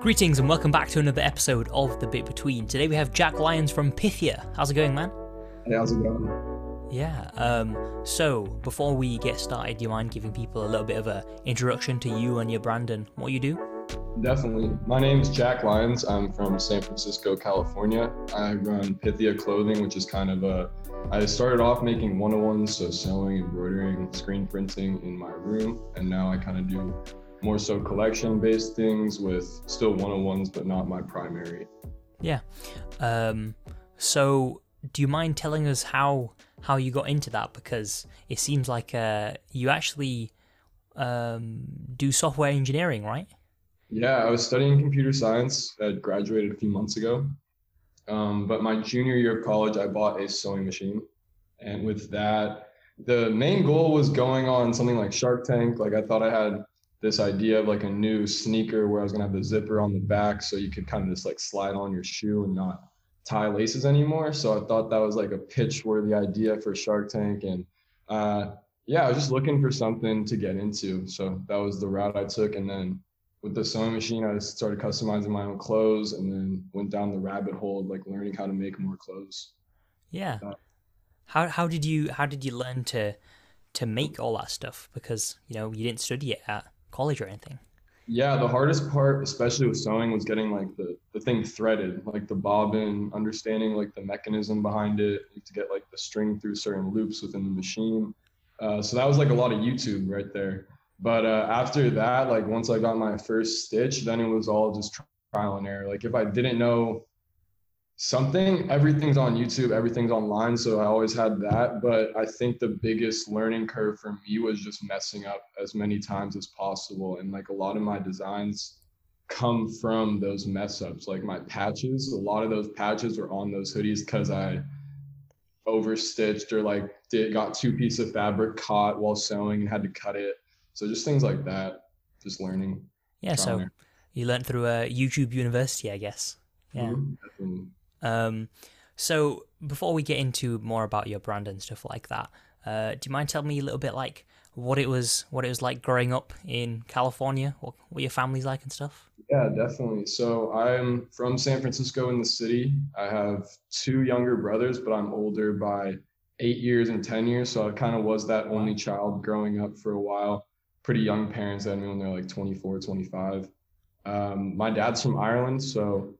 Greetings and welcome back to another episode of The Bit Between. Today we have Jack Lyons from Pythia. How's it going, man? Hey, how's it going? Yeah, um, so before we get started, do you mind giving people a little bit of an introduction to you and your brand and what you do? Definitely. My name is Jack Lyons. I'm from San Francisco, California. I run Pythia Clothing, which is kind of a. I started off making one on ones, so sewing, embroidering, screen printing in my room, and now I kind of do more so collection based things with still one on ones, but not my primary. Yeah. Um, so do you mind telling us how how you got into that? Because it seems like uh, you actually um, do software engineering, right? Yeah, I was studying computer science. I graduated a few months ago. Um, but my junior year of college, I bought a sewing machine. And with that, the main goal was going on something like Shark Tank. Like I thought I had this idea of like a new sneaker where I was gonna have the zipper on the back so you could kind of just like slide on your shoe and not tie laces anymore. So I thought that was like a pitch worthy idea for Shark Tank. And uh, yeah, I was just looking for something to get into. So that was the route I took. And then with the sewing machine, I just started customizing my own clothes and then went down the rabbit hole of like learning how to make more clothes. Yeah. Uh, how how did you how did you learn to to make all that stuff? Because you know you didn't study it at college or anything? Yeah, the hardest part, especially with sewing, was getting like the, the thing threaded, like the bobbin, understanding like the mechanism behind it to get like the string through certain loops within the machine. Uh, so that was like a lot of YouTube right there. But uh, after that, like once I got my first stitch, then it was all just trial and error. Like if I didn't know something everything's on youtube everything's online so i always had that but i think the biggest learning curve for me was just messing up as many times as possible and like a lot of my designs come from those mess ups like my patches a lot of those patches were on those hoodies because i overstitched or like did got two pieces of fabric caught while sewing and had to cut it so just things like that just learning yeah so you learned through a youtube university i guess. Yeah. Mm-hmm. Um, so before we get into more about your brand and stuff like that, uh, do you mind telling me a little bit like what it was, what it was like growing up in California, what, what your family's like and stuff? Yeah, definitely. So I'm from San Francisco in the city. I have two younger brothers, but I'm older by eight years and 10 years. So I kind of was that only child growing up for a while. Pretty young parents had me when they're like 24, 25. Um, my dad's from Ireland. So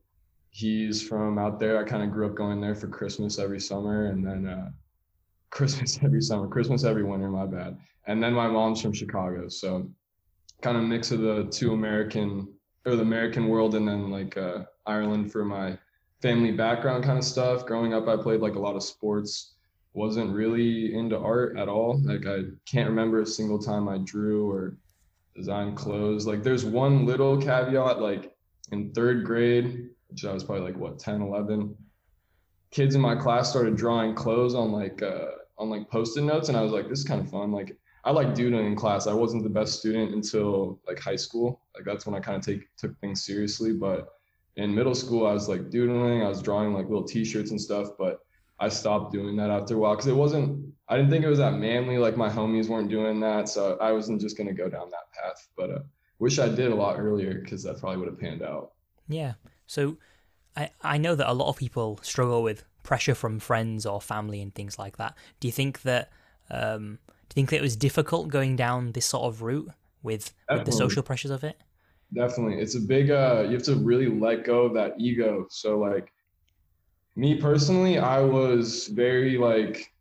he's from out there. I kind of grew up going there for Christmas every summer and then uh, Christmas every summer, Christmas every winter, my bad. And then my mom's from Chicago. So kind of mix of the two American or the American world and then like uh, Ireland for my family background kind of stuff. Growing up, I played like a lot of sports. Wasn't really into art at all. Like I can't remember a single time I drew or designed clothes. Like there's one little caveat, like in third grade, which I was probably like what 10, 11. Kids in my class started drawing clothes on like uh, on like post-it notes, and I was like, this is kind of fun. Like I like doodling in class. I wasn't the best student until like high school. Like that's when I kind of take took things seriously. But in middle school, I was like doodling. I was drawing like little T-shirts and stuff. But I stopped doing that after a while because it wasn't. I didn't think it was that manly. Like my homies weren't doing that, so I wasn't just gonna go down that path. But uh, wish I did a lot earlier because that probably would have panned out. Yeah. So I, I know that a lot of people struggle with pressure from friends or family and things like that. Do you think that um, do you think that it was difficult going down this sort of route with, with the social pressures of it? Definitely. It's a big uh you have to really let go of that ego. So like me personally, I was very like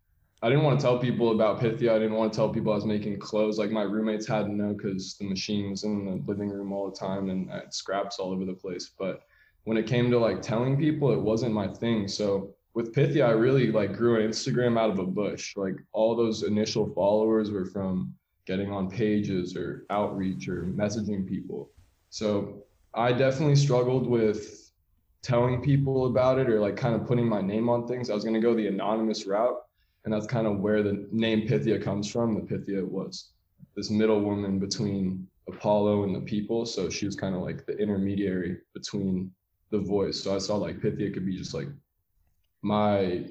I didn't want to tell people about Pythia. I didn't want to tell people I was making clothes. Like my roommates had to know because the machine was in the living room all the time and I had scraps all over the place. But when it came to like telling people, it wasn't my thing. So with Pythia, I really like grew an Instagram out of a bush. Like all those initial followers were from getting on pages or outreach or messaging people. So I definitely struggled with telling people about it or like kind of putting my name on things. I was going to go the anonymous route. And that's kind of where the name Pythia comes from. The Pythia was this middle woman between Apollo and the people. So she was kind of like the intermediary between the voice. So I saw like Pythia could be just like my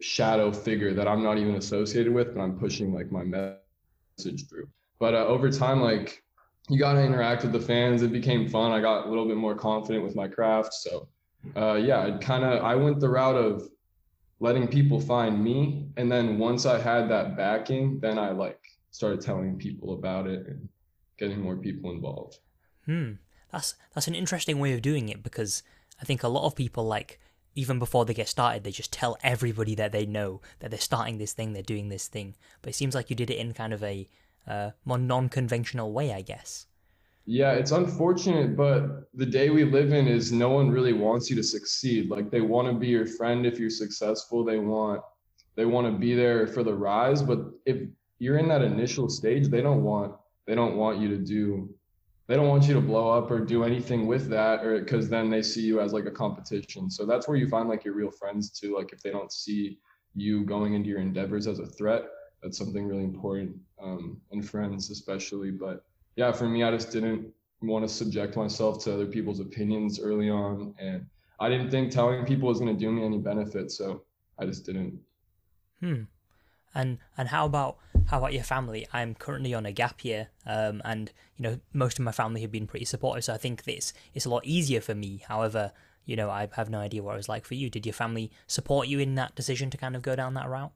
shadow figure that I'm not even associated with, but I'm pushing like my message through. But uh, over time, like you got to interact with the fans. It became fun. I got a little bit more confident with my craft. So, uh, yeah, I kind of I went the route of letting people find me, and then once I had that backing, then I like started telling people about it and getting more people involved. Hmm, that's that's an interesting way of doing it because I think a lot of people like even before they get started, they just tell everybody that they know that they're starting this thing, they're doing this thing. But it seems like you did it in kind of a uh, more non-conventional way, I guess. Yeah, it's unfortunate, but the day we live in is no one really wants you to succeed. Like they want to be your friend if you're successful. They want they want to be there for the rise, but if you're in that initial stage, they don't want they don't want you to do they don't want you to blow up or do anything with that or because then they see you as like a competition. So that's where you find like your real friends too like if they don't see you going into your endeavors as a threat that's something really important um, and friends especially. But yeah for me i just didn't want to subject myself to other people's opinions early on and i didn't think telling people was going to do me any benefit so i just didn't. Hmm and and how about how about your family? I'm currently on a gap year, um, and you know most of my family have been pretty supportive, so I think this it's a lot easier for me. However, you know I have no idea what it was like for you. Did your family support you in that decision to kind of go down that route?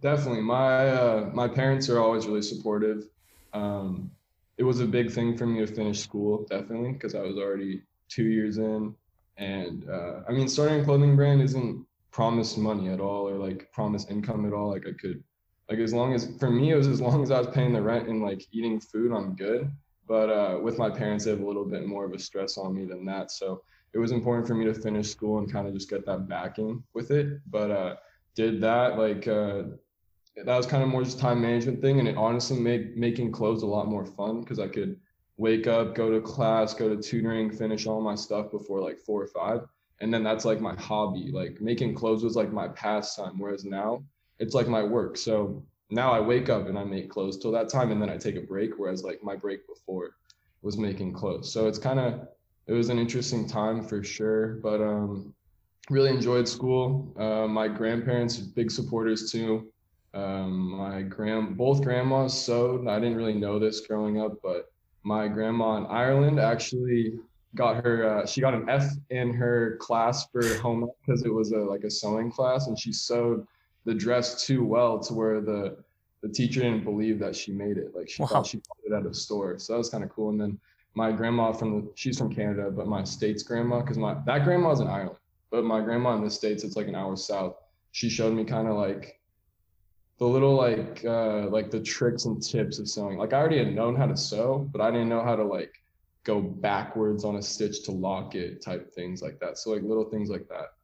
Definitely, my uh, my parents are always really supportive. Um, it was a big thing for me to finish school, definitely, because I was already two years in, and uh, I mean, starting a clothing brand isn't promise money at all or like promise income at all. Like I could, like as long as for me it was as long as I was paying the rent and like eating food, I'm good. But uh, with my parents, they have a little bit more of a stress on me than that. So it was important for me to finish school and kind of just get that backing with it. But uh, did that like uh, that was kind of more just time management thing, and it honestly made making clothes a lot more fun because I could wake up, go to class, go to tutoring, finish all my stuff before like four or five and then that's like my hobby like making clothes was like my pastime whereas now it's like my work. So now i wake up and i make clothes till that time and then i take a break whereas like my break before was making clothes. So it's kind of it was an interesting time for sure but um really enjoyed school. Uh, my grandparents big supporters too. Um, my grand both grandmas sewed. I didn't really know this growing up but my grandma in ireland actually got her uh, she got an F in her class for home because it was a like a sewing class and she sewed the dress too well to where the the teacher didn't believe that she made it. Like she wow. thought she bought it at a store. So that was kind of cool. And then my grandma from the she's from Canada but my state's grandma because my that grandma's in Ireland but my grandma in the states it's like an hour south. She showed me kind of like the little like uh like the tricks and tips of sewing. Like I already had known how to sew but I didn't know how to like go backwards on a stitch to lock it type things like that. So like little things like that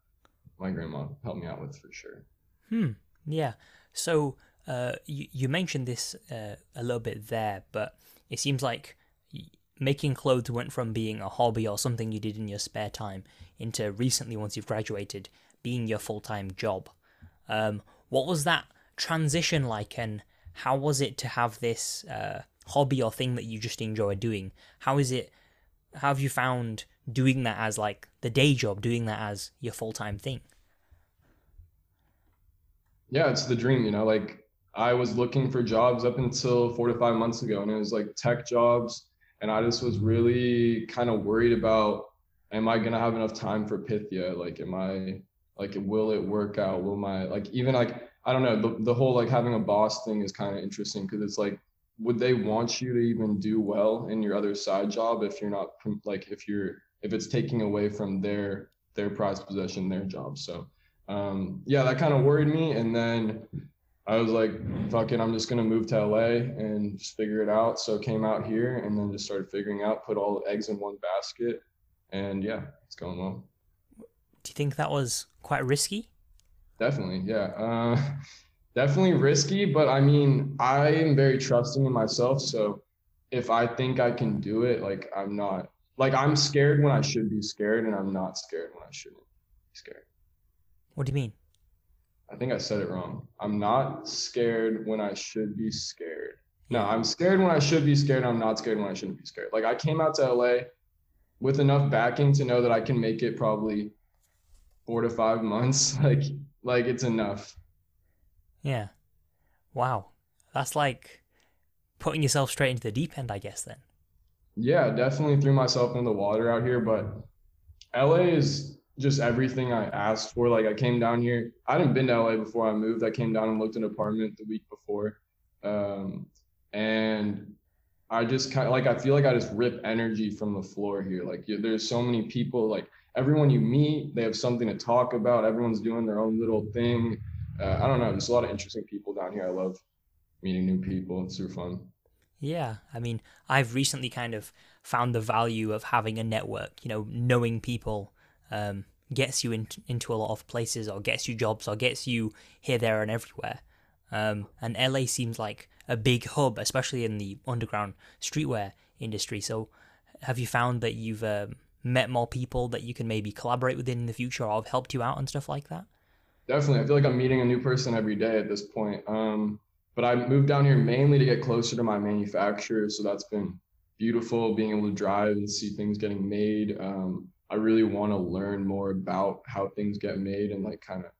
my grandma helped me out with for sure. Hmm. Yeah. So uh, you, you mentioned this uh, a little bit there but it seems like making clothes went from being a hobby or something you did in your spare time into recently once you've graduated being your full-time job. Um, what was that transition like and how was it to have this uh, hobby or thing that you just enjoy doing. How is it how have you found doing that as like the day job doing that as your full-time thing? Yeah it's the dream you know like i was looking for jobs up until four to five months ago and it was like tech jobs and i just was really kind of worried about am i to have enough time for pythia? Like am i like will it work out? Will my like even like i don't know the, the whole like having a boss thing is kind of interesting because it's like would they want you to even do well in your other side job if you're not like if you're if it's taking away from their their prized possession their job? So um yeah that kind of worried me. And then i was like fuck it i'm just gonna move to la and just figure it out. So came out here and then just started figuring out put all the eggs in one basket. And yeah it's going well. Do you think that was quite risky? Definitely yeah. Uh definitely risky, but I mean, I am very trusting in myself. So if I think I can do it, like I'm not like I'm scared when I should be scared, and I'm not scared when I shouldn't be scared. What do you mean? I think I said it wrong. I'm not scared when I should be scared. No, I'm scared when I should be scared. I'm not scared when I shouldn't be scared. Like I came out to LA with enough backing to know that I can make it probably four to five months. Like like it's enough. Yeah. Wow. That's like putting yourself straight into the deep end, I guess, then. Yeah, definitely threw myself in the water out here, but LA is just everything I asked for. Like I came down here, I hadn't been to LA before I moved. I came down and looked an apartment the week before. Um, and I just kind of like I feel like I just rip energy from the floor here. Like there's so many people, like everyone you meet, they have something to talk about. Everyone's doing their own little thing. Uh, I don't know. There's a lot of interesting people down here. I love meeting new people. It's super fun. Yeah, I mean, I've recently kind of found the value of having a network. You know, knowing people um, gets you in, into a lot of places, or gets you jobs, or gets you here, there, and everywhere. Um, and LA seems like a big hub, especially in the underground streetwear industry. So, have you found that you've um, met more people that you can maybe collaborate with in the future, or have helped you out and stuff like that? Definitely, I feel like I'm meeting a new person every day at this point. Um, but I moved down here mainly to get closer to my manufacturer, so that's been beautiful being able to drive and see things getting made. Um, I really want to learn more about how things get made and like kind of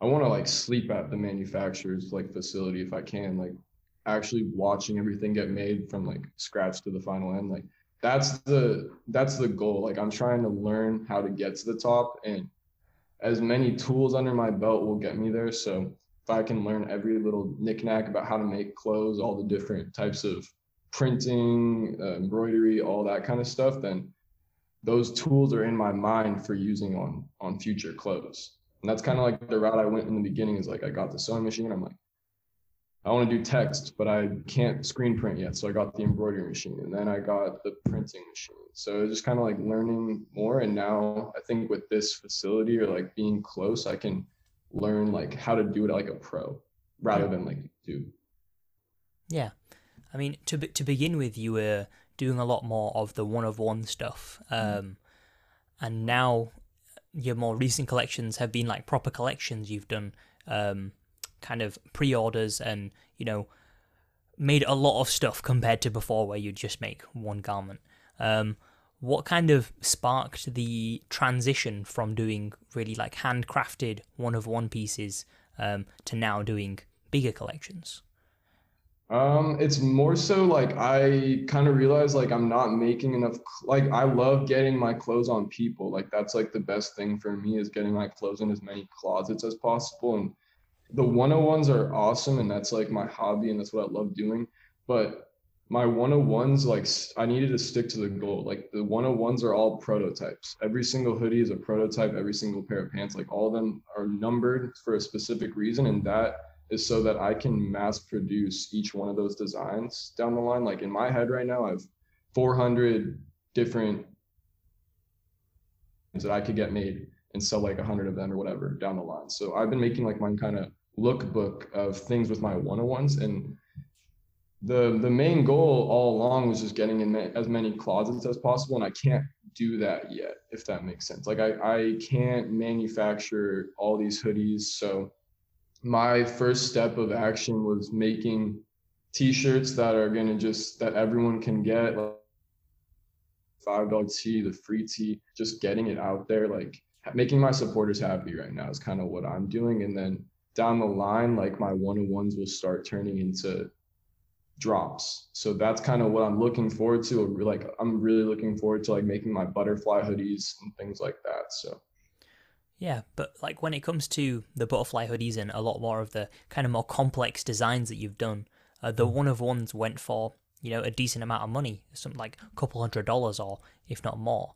I want to like sleep at the manufacturer's like facility if I can, like actually watching everything get made from like scratch to the final end like that's the that's the goal like i'm trying to learn how to get to the top and as many tools under my belt will get me there. So if i can learn every little knickknack about how to make clothes all the different types of printing uh, embroidery all that kind of stuff then those tools are in my mind for using on on future clothes. And that's kind of like the route i went in the beginning is like i got the sewing machine and i'm like I want to do text, but I can't screen print yet. So I got the embroidery machine and then I got the printing machine. So it's just kind of like learning more. And now I think with this facility or like being close, I can learn like how to do it like a pro rather than like do. Yeah. I mean, to, to begin with, you were doing a lot more of the one of one stuff. Mm. Um, and now your more recent collections have been like proper collections you've done. Um, kind of pre-orders and you know made a lot of stuff compared to before where you'd just make one garment. Um, what kind of sparked the transition from doing really like handcrafted one of one pieces um, to now doing bigger collections? Um, it's more so like I kind of realized like I'm not making enough. Like I love getting my clothes on people. Like that's like the best thing for me is getting my clothes in as many closets as possible. And the 101s are awesome and that's like my hobby and that's what I love doing. But my 101s, like I needed to stick to the goal. Like the 101s are all prototypes. Every single hoodie is a prototype, every single pair of pants, like all of them are numbered for a specific reason. And that is so that I can mass produce each one of those designs down the line. Like in my head right now, I have 400 different that I could get made and sell like 100 of them or whatever down the line. So I've been making like mine kind of lookbook of things with my one-on-ones and the the main goal all along was just getting in as many closets as possible and i can't do that yet if that makes sense. Like i i can't manufacture all these hoodies so my first step of action was making t-shirts that are going to just that everyone can get like five dollar tee the free tee just getting it out there like making my supporters happy right now is kind of what i'm doing and then down the line, like my one on ones will start turning into drops. So that's kind of what I'm looking forward to. Like I'm really looking forward to like making my butterfly hoodies and things like that. So yeah, but like when it comes to the butterfly hoodies and a lot more of the kind of more complex designs that you've done, uh, the one of ones went for you know a decent amount of money, something like a couple hundred dollars or if not more.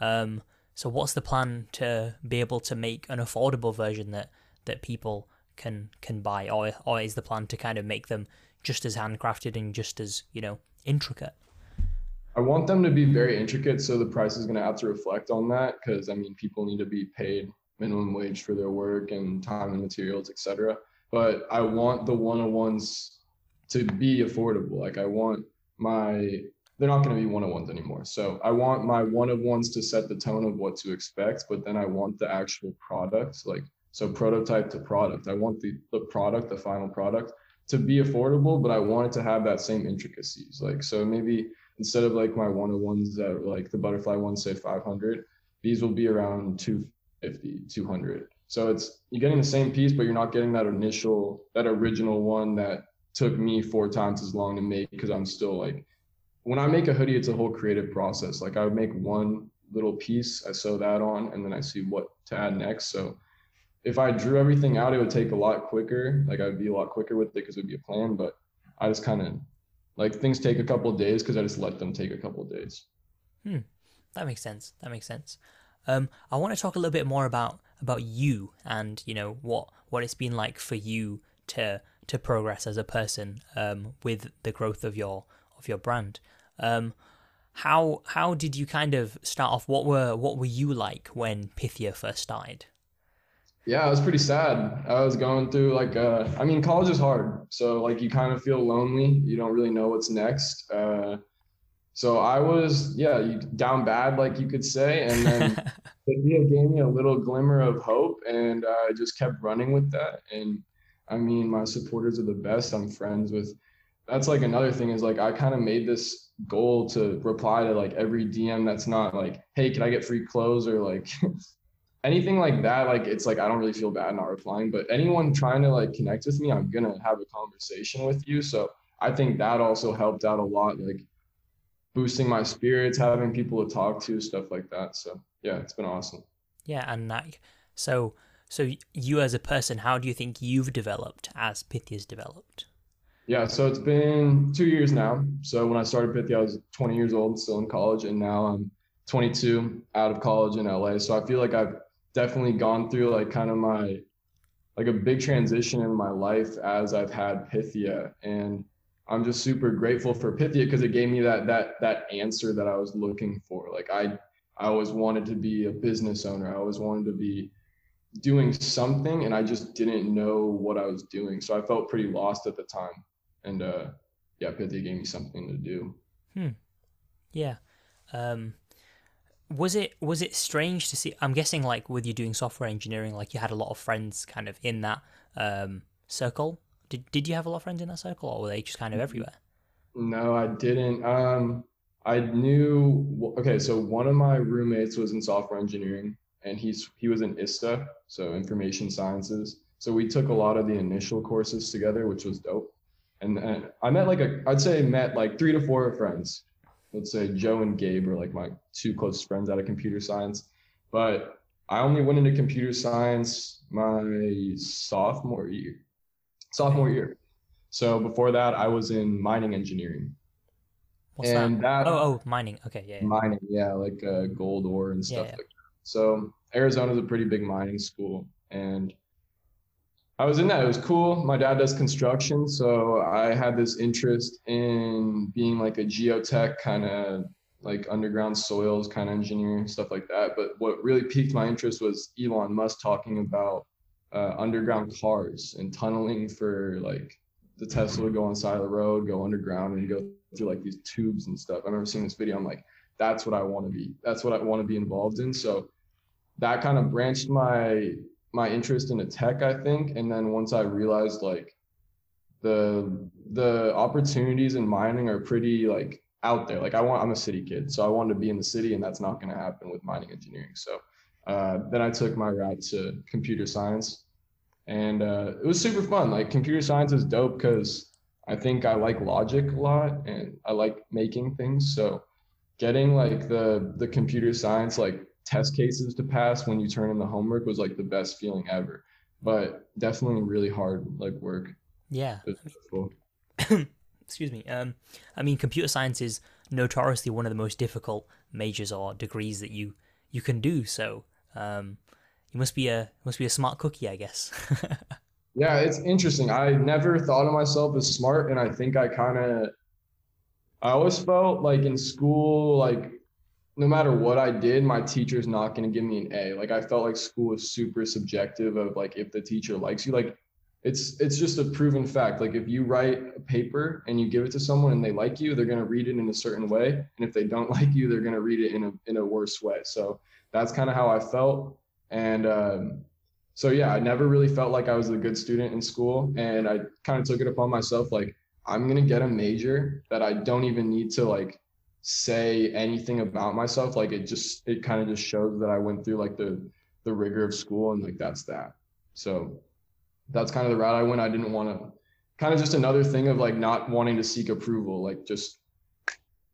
Um, so what's the plan to be able to make an affordable version that that people can can buy, or or is the plan to kind of make them just as handcrafted and just as you know intricate? I want them to be very intricate, so the price is going to have to reflect on that. Because I mean, people need to be paid minimum wage for their work and time and materials, etc. But I want the one-on-ones to be affordable. Like I want my they're not going to be one-on-ones anymore. So I want my one-on-ones to set the tone of what to expect, but then I want the actual product, like so prototype to product. I want the, the product, the final product to be affordable, but I want it to have that same intricacies. Like, so maybe instead of like my one ones that like the butterfly ones say 500, these will be around 250, 200. So it's, you're getting the same piece, but you're not getting that initial, that original one that took me four times as long to make because I'm still like when I make a hoodie, it's a whole creative process. Like I make one little piece, I sew that on, and then I see what to add next. So if I drew everything out, it would take a lot quicker. Like I'd be a lot quicker with it because it would be a plan. But I just kind of like things take a couple days because I just let them take a couple days. Hmm, that makes sense. That makes sense. Um, I want to talk a little bit more about about you and you know what what it's been like for you to to progress as a person um, with the growth of your of your brand. Um, how how did you kind of start off? What were what were you like when Pythia first started? Yeah, it was pretty sad. I was going through like uh, I mean, college is hard, so like you kind of feel lonely. You don't really know what's next. Uh, so I was yeah down bad, like you could say, and then Pythia gave me a little glimmer of hope, and I just kept running with that. And I mean, my supporters are the best. I'm friends with. That's like another thing is like I kind of made this goal to reply to like every DM that's not like, hey, can I get free clothes or like anything like that. Like it's like I don't really feel bad not replying, but anyone trying to like connect with me, I'm gonna have a conversation with you. So I think that also helped out a lot, like boosting my spirits, having people to talk to, stuff like that. So yeah, it's been awesome. Yeah, and like so so you as a person, how do you think you've developed as Pythia's developed? Yeah, so it's been two years now. So when I started Pythia, I was 20 years old, still in college, and now I'm 22, out of college in LA. So I feel like I've definitely gone through like kind of my like a big transition in my life as I've had Pythia, and I'm just super grateful for Pythia because it gave me that that that answer that I was looking for. Like I I always wanted to be a business owner. I always wanted to be doing something and I just didn't know what I was doing. So I felt pretty lost at the time. And uh yeah, Pythia gave me something to do. Hmm. Yeah. Um was it was it strange to see I'm guessing like with you doing software engineering, like you had a lot of friends kind of in that um circle. Did did you have a lot of friends in that circle or were they just kind of everywhere? No, I didn't. Um I knew okay, so one of my roommates was in software engineering and he's he was in ISTA, so information sciences. So we took a lot of the initial courses together, which was dope. And, and I met like a I'd say met like three to four friends. Let's say Joe and Gabe are like my two closest friends out of computer science. But I only went into computer science my sophomore year. Sophomore year. So before that, I was in mining engineering. What's and that? that? oh, oh, mining. Okay, yeah. yeah. Mining, yeah, like uh, gold ore and stuff yeah, yeah. like that. So Arizona is a pretty big mining school, and I was in that. It was cool. My dad does construction, so I had this interest in being like a geotech kind of like underground soils kind of engineer, stuff like that. But what really piqued my interest was Elon Musk talking about uh, underground cars and tunneling for like the Tesla would go on the side of the road, go underground, and go through like these tubes and stuff. I remember seeing this video. I'm like, that's what I want to be. That's what I want to be involved in. So that kind of branched my my interest in into tech, I think. And then once I realized like the the opportunities in mining are pretty like out there. Like I want I'm a city kid, so I wanted to be in the city, and that's not going to happen with mining engineering. So uh, then I took my route to computer science, and uh, it was super fun. Like computer science is dope because I think I like logic a lot, and I like making things. So getting like the the computer science like test cases to pass when you turn in the homework was like the best feeling ever. But definitely really hard like work. Yeah. Excuse me. Um, I mean, computer science is notoriously one of the most difficult majors or degrees that you you can do. So, um, you must be a must be a smart cookie, I guess. yeah, it's interesting. I never thought of myself as smart, and I think I kind of I always felt like in school, like no matter what I did, my teacher's not going to give me an A. Like I felt like school was super subjective of like if the teacher likes you, like it's it's just a proven fact. Like if you write a paper and you give it to someone and they like you, they're going to read it in a certain way, and if they don't like you, they're going to read it in a in a worse way. So that's kind of how I felt, and um, so yeah, I never really felt like I was a good student in school, and I kind of took it upon myself like I'm going to get a major that I don't even need to like say anything about myself like it just it kind of just shows that i went through like the the rigor of school and like that's that so that's kind of the route i went i didn't want to kind of just another thing of like not wanting to seek approval like just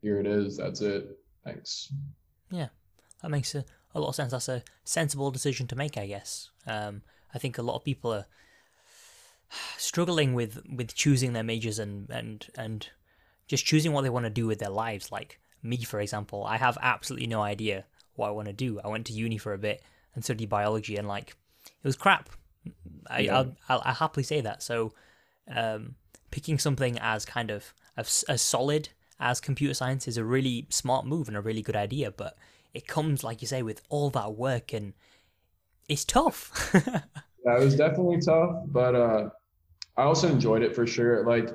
here it is. That's it. Thanks. Yeah, that makes a, a lot of sense. That's a sensible decision to make, I guess. Um, I think a lot of people are struggling with with choosing their majors and and and just choosing what they want to do with their lives. Like me, for example, I have absolutely no idea what I want to do. I went to uni for a bit and studied biology, and like it was crap. I yeah. I'll, I'll, I'll, happily say that. So, um, picking something as kind of as, as solid as computer science is a really smart move and a really good idea, but it comes, like you say, with all that work and it's tough. yeah, it was definitely tough, but uh, I also enjoyed it for sure. Like,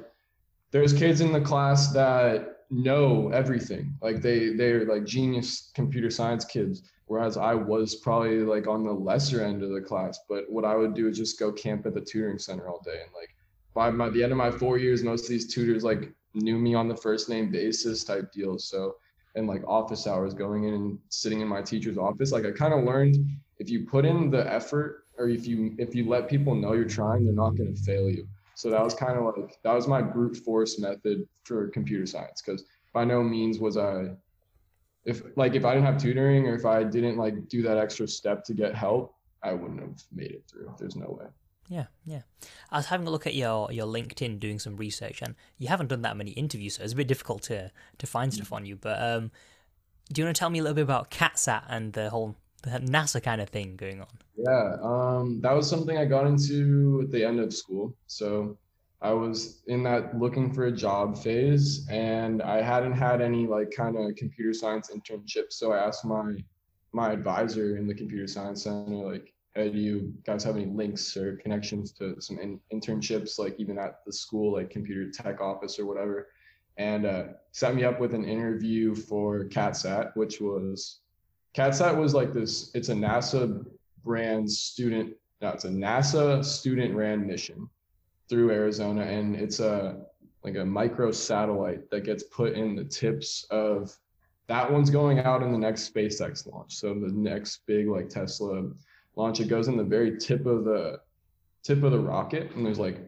there's kids in the class that know everything. Like they they're like genius computer science kids, whereas I was probably like on the lesser end of the class. But what I would do is just go camp at the tutoring center all day, and like by my, the end of my four years, most of these tutors like knew me on the first name basis type deal. So and like office hours, going in and sitting in my teacher's office, like I kind of learned if you put in the effort or if you if you let people know you're trying, they're not going to fail you. So that was kind of like that was my brute force method for computer science because by no means was I if like if I didn't have tutoring or if I didn't like do that extra step to get help, I wouldn't have made it through. There's no way. Yeah, yeah. I was having a look at your your LinkedIn, doing some research, and you haven't done that many interviews, so it's a bit difficult to to find stuff on you. But um, do you want to tell me a little bit about CatSat and the whole the NASA kind of thing going on? Yeah, um, that was something I got into at the end of school. So I was in that looking for a job phase, and I hadn't had any like kind of computer science internships. So I asked my my advisor in the computer science center, like, "Hey, do you guys have any links or connections to some in- internships, like even at the school, like computer tech office or whatever?" And uh, set me up with an interview for CatSat, which was CatSat was like this. It's a NASA brand student. No, it's a NASA student ran mission through Arizona, and it's a like a micro satellite that gets put in the tips of that one's going out in the next SpaceX launch. So the next big like Tesla launch, it goes in the very tip of the tip of the rocket, and there's like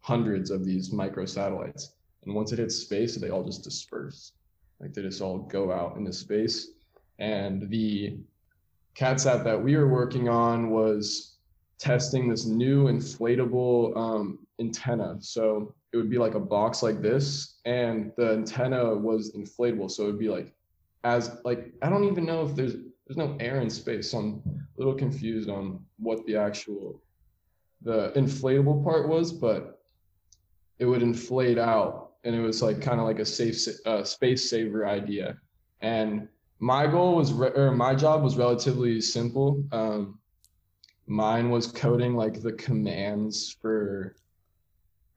hundreds of these micro satellites. And once it hits space, they all just disperse. Like they just all go out into space. And the CatSat that we were working on was testing this new inflatable um, antenna. So it would be like a box like this, and the antenna was inflatable. So it would be like as like I don't even know if there's there's no air in space. So I'm a little confused on what the actual the inflatable part was, but it would inflate out, and it was like kind of like a safe uh, space saver idea. And my goal was re- or my job was relatively simple. Um, mine was coding like the commands for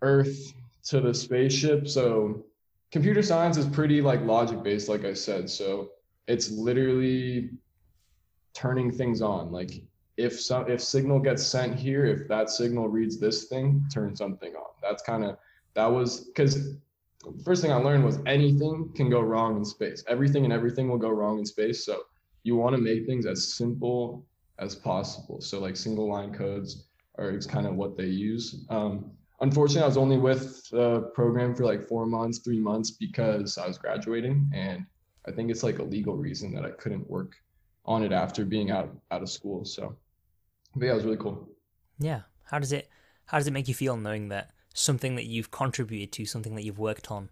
Earth to the spaceship. So computer science is pretty like logic based, like I said. So it's literally turning things on. Like if some if signal gets sent here, if that signal reads this thing, turn something on. That's kind of that was because first thing I learned was anything can go wrong in space. Everything and everything will go wrong in space. So you want to make things as simple as possible. So like single line codes are kind of what they use. Um, unfortunately, I was only with the program for like four months, three months because I was graduating, and I think it's like a legal reason that I couldn't work on it after being out out of school. So, but yeah, it was really cool. Yeah. How does it How does it make you feel knowing that something that you've contributed to, something that you've worked on,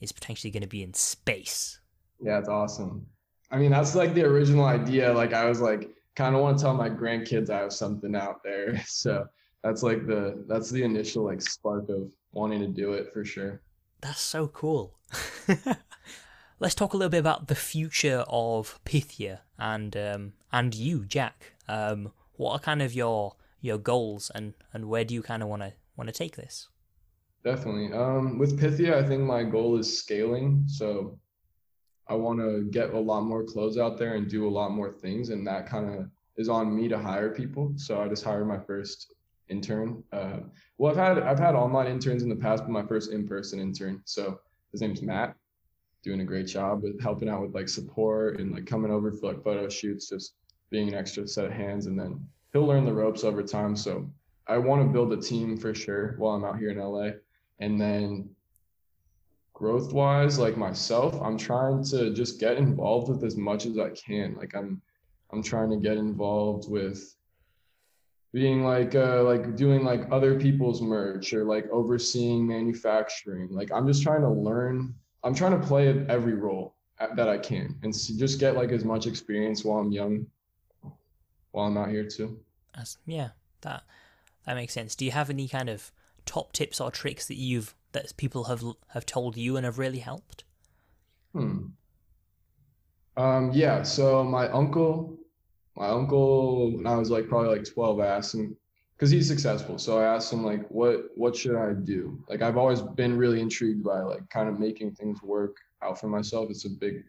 is potentially going to be in space? Yeah, it's awesome. I mean, that's like the original idea. Like I was like kind of want to tell my grandkids I have something out there. So that's like the that's the initial like spark of wanting to do it for sure. That's so cool. Let's talk a little bit about the future of Pythia and um, and you, Jack. Um, what are kind of your your goals and and where do you kind of want to want to take this? Definitely. Um, with Pythia, I think my goal is scaling. So I want to get a lot more clothes out there and do a lot more things. And that kind of is on me to hire people. So I just hired my first intern. Uh, well, I've had I've had online interns in the past, but my first in-person intern. So his name's Matt, doing a great job with helping out with like support and like coming over for like photo shoots, just being an extra set of hands. And then he'll learn the ropes over time. So I want to build a team for sure while I'm out here in LA. And then growth wise, like myself, I'm trying to just get involved with as much as I can. Like I'm I'm trying to get involved with being like uh like doing like other people's merch or like overseeing manufacturing. Like I'm just trying to learn. I'm trying to play every role that I can and just get like as much experience while I'm young while I'm out here too. Yeah, that that makes sense. Do you have any kind of top tips or tricks that you've that people have have told you and have really helped? Hmm. Um, yeah. So my uncle, my uncle, when I was like probably like 12, I asked him because he's successful. So I asked him like, what what should I do? Like I've always been really intrigued by like kind of making things work out for myself. It's a big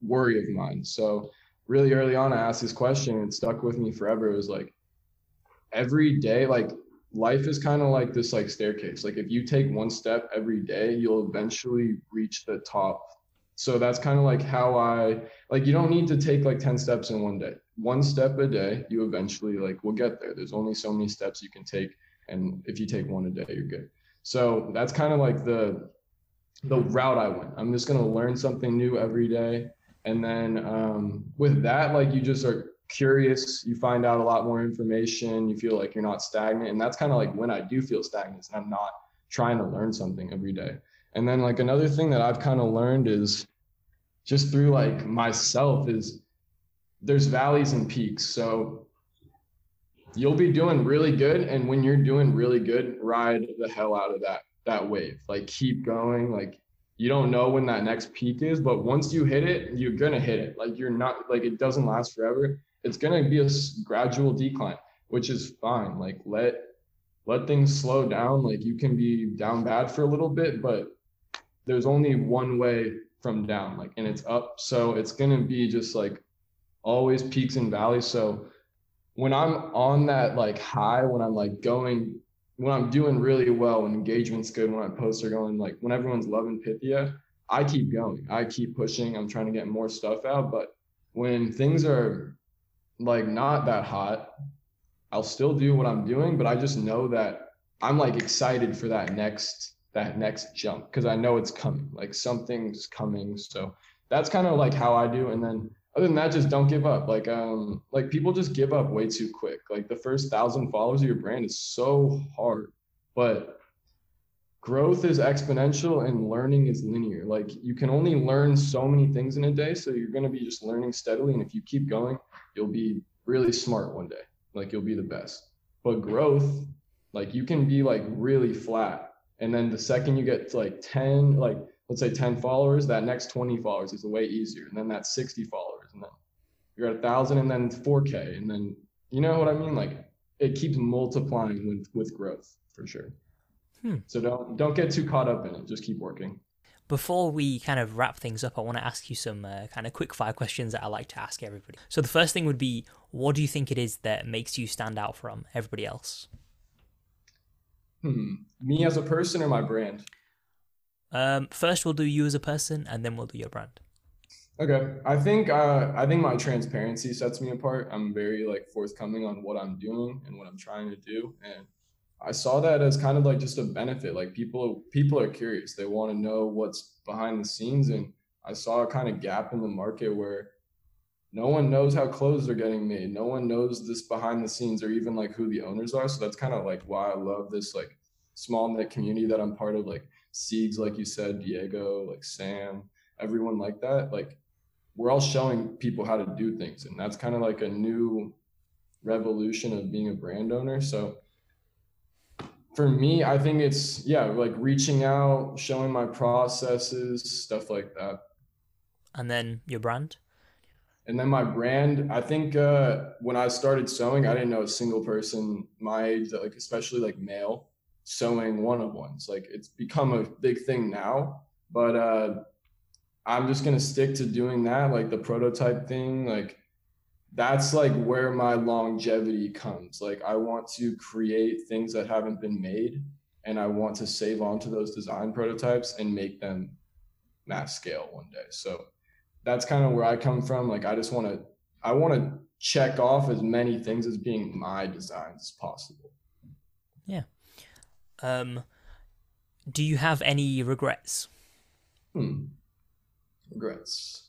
worry of mine. So really early on, I asked this question and it stuck with me forever. It was like every day, like life is kind of like this like staircase. Like if you take one step every day, you'll eventually reach the top. So that's kind of like how I like you don't need to take like 10 steps in one day. One step a day, you eventually like will get there. There's only so many steps you can take and if you take one a day, you're good. So that's kind of like the the route I went. I'm just going to learn something new every day and then um, with that like you just are curious you find out a lot more information you feel like you're not stagnant and that's kind of like when i do feel stagnant and i'm not trying to learn something every day and then like another thing that i've kind of learned is just through like myself is there's valleys and peaks so you'll be doing really good and when you're doing really good ride the hell out of that that wave like keep going like you don't know when that next peak is, but once you hit it, you're gonna hit it. Like you're not like it doesn't last forever. It's gonna be a gradual decline, which is fine. Like let let things slow down. Like you can be down bad for a little bit, but there's only one way from down, like and it's up. So it's gonna be just like always peaks and valleys. So when I'm on that like high, when I'm like going when I'm doing really well, when engagement's good, when my posts are going like when everyone's loving Pythia, I keep going. I keep pushing. I'm trying to get more stuff out. But when things are like not that hot, I'll still do what I'm doing, but I just know that I'm like excited for that next that next jump because I know it's coming. Like something's coming. So that's kind of like how I do. And then other than that, just don't give up. Like um, like people just give up way too quick. Like the first thousand followers of your brand is so hard, but growth is exponential and learning is linear. Like you can only learn so many things in a day, so you're gonna be just learning steadily. And if you keep going, you'll be really smart one day. Like you'll be the best. But growth, like you can be like really flat, and then the second you get to like ten, like let's say 10 followers, that next 20 followers is way easier. And then that 60 followers and then you're at a thousand and then 4k and then you know what i mean like it keeps multiplying with with growth for sure hmm. so don't don't get too caught up in it just keep working before we kind of wrap things up, I want to ask you some uh, kind of quick fire questions that I like to ask everybody. So the first thing would be, what do you think it is that makes you stand out from everybody else? Hmm. Me as a person or my brand? Um, first, we'll do you as a person, and then we'll do your brand. Okay, I think uh, I think my transparency sets me apart. I'm very like forthcoming on what I'm doing and what I'm trying to do, and I saw that as kind of like just a benefit. Like people people are curious; they want to know what's behind the scenes, and I saw a kind of gap in the market where no one knows how clothes are getting made. No one knows this behind the scenes or even like who the owners are. So that's kind of like why I love this like small knit community that I'm part of. Like Siegs, like you said, Diego, like Sam, everyone like that. Like we're all showing people how to do things and that's kind of like a new revolution of being a brand owner so for me i think it's yeah like reaching out showing my processes stuff like that and then your brand and then my brand i think uh, when i started sewing i didn't know a single person my age that like especially like male sewing one of ones. like it's become a big thing now but uh I'm just gonna stick to doing that, like the prototype thing. Like that's like where my longevity comes. Like I want to create things that haven't been made and I want to save onto those design prototypes and make them mass scale one day. So that's kind of where I come from. Like I just want to I want to check off as many things as being my designs as possible. Yeah. Um do you have any regrets? Hmm. Regrets.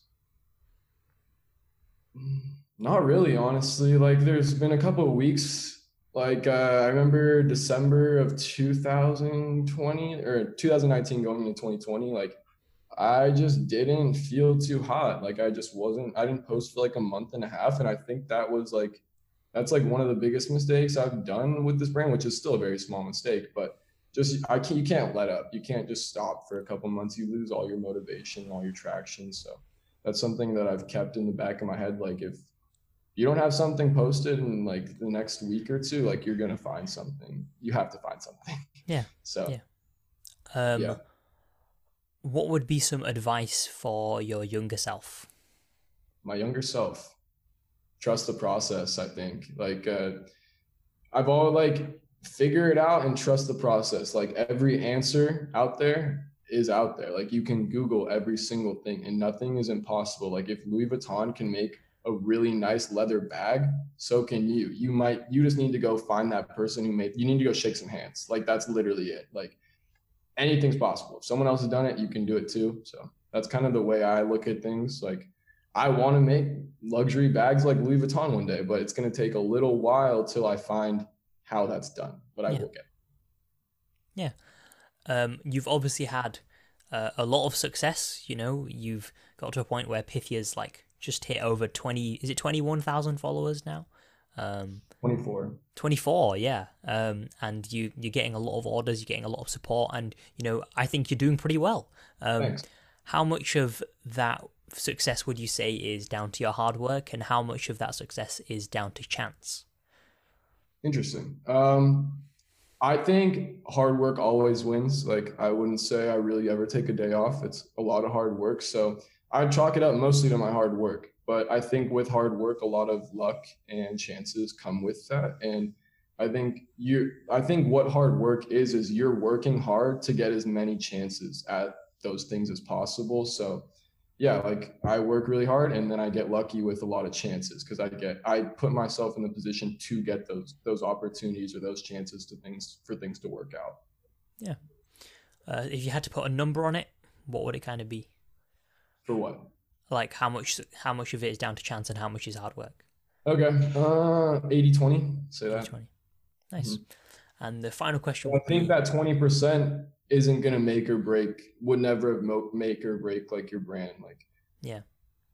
Not really, honestly. Like, there's been a couple of weeks. Like, uh, I remember December of 2020 or 2019 going into 2020. Like, I just didn't feel too hot. Like, I just wasn't, I didn't post for like a month and a half. And I think that was like, that's like one of the biggest mistakes I've done with this brand, which is still a very small mistake. But just I can't you can't let up. You can't just stop for a couple months. You lose all your motivation, all your traction. So that's something that I've kept in the back of my head. Like if you don't have something posted in like the next week or two, like you're gonna find something. You have to find something. Yeah. So yeah. Um, yeah. What would be some advice for your younger self? My younger self, trust the process. I think like uh, I've all like figure it out and trust the process. Like every answer out there is out there. Like you can Google every single thing and nothing is impossible. Like if Louis Vuitton can make a really nice leather bag, so can you. You might, you just need to go find that person who made, you need to go shake some hands. Like that's literally it. Like anything's possible. If someone else has done it, you can do it too. So that's kind of the way I look at things. Like I want to make luxury bags like Louis Vuitton one day, but it's going to take a little while till I find how that's done, but I yeah. will get. Yeah. Um, you've obviously had uh, a lot of success. You know, you've got to a point where Pythia's like just hit over 20, is it 21,000 followers now? Um, 24. 24, yeah. Um, and you, you're getting a lot of orders, you're getting a lot of support, and, you know, I think you're doing pretty well. Um, Thanks. How much of that success would you say is down to your hard work, and how much of that success is down to chance? Interesting. Um, I think hard work always wins. Like I wouldn't say I really ever take a day off. It's a lot of hard work. So I chalk it up mostly to my hard work. But I think with hard work, a lot of luck and chances come with that. And I think you I think what hard work is is you're working hard to get as many chances at those things as possible. So yeah, like I work really hard and then I get lucky with a lot of chances because I get I put myself in the position to get those those opportunities or those chances to things for things to work out. Yeah. Uh, if you had to put a number on it, what would it kind of be? For what? Like how much how much of it is down to chance and how much is hard work? Okay. Uh 80-20. Say that. 20. Nice. Mm-hmm. And the final question I think be... that 20% isn't gonna make or break would never make or break like your brand like yeah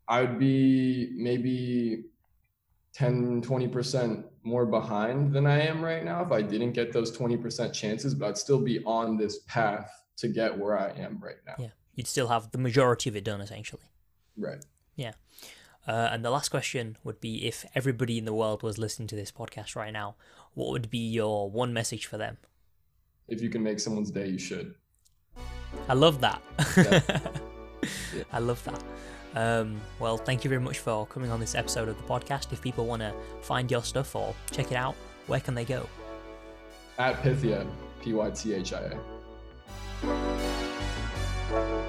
i'd be maybe 10 20% more behind than i am right now if i didn't get those 20% chances but i'd still be on this path to get where i am right now yeah you'd still have the majority of it done essentially right yeah uh, and the last question would be if everybody in the world was listening to this podcast right now what would be your one message for them if you can make someone's day, you should. I love that. Yeah. yeah. I love that. Um, well, thank you very much for coming on this episode of the podcast. If people want to find your stuff or check it out, where can they go? At Pythia, P Y T H I A.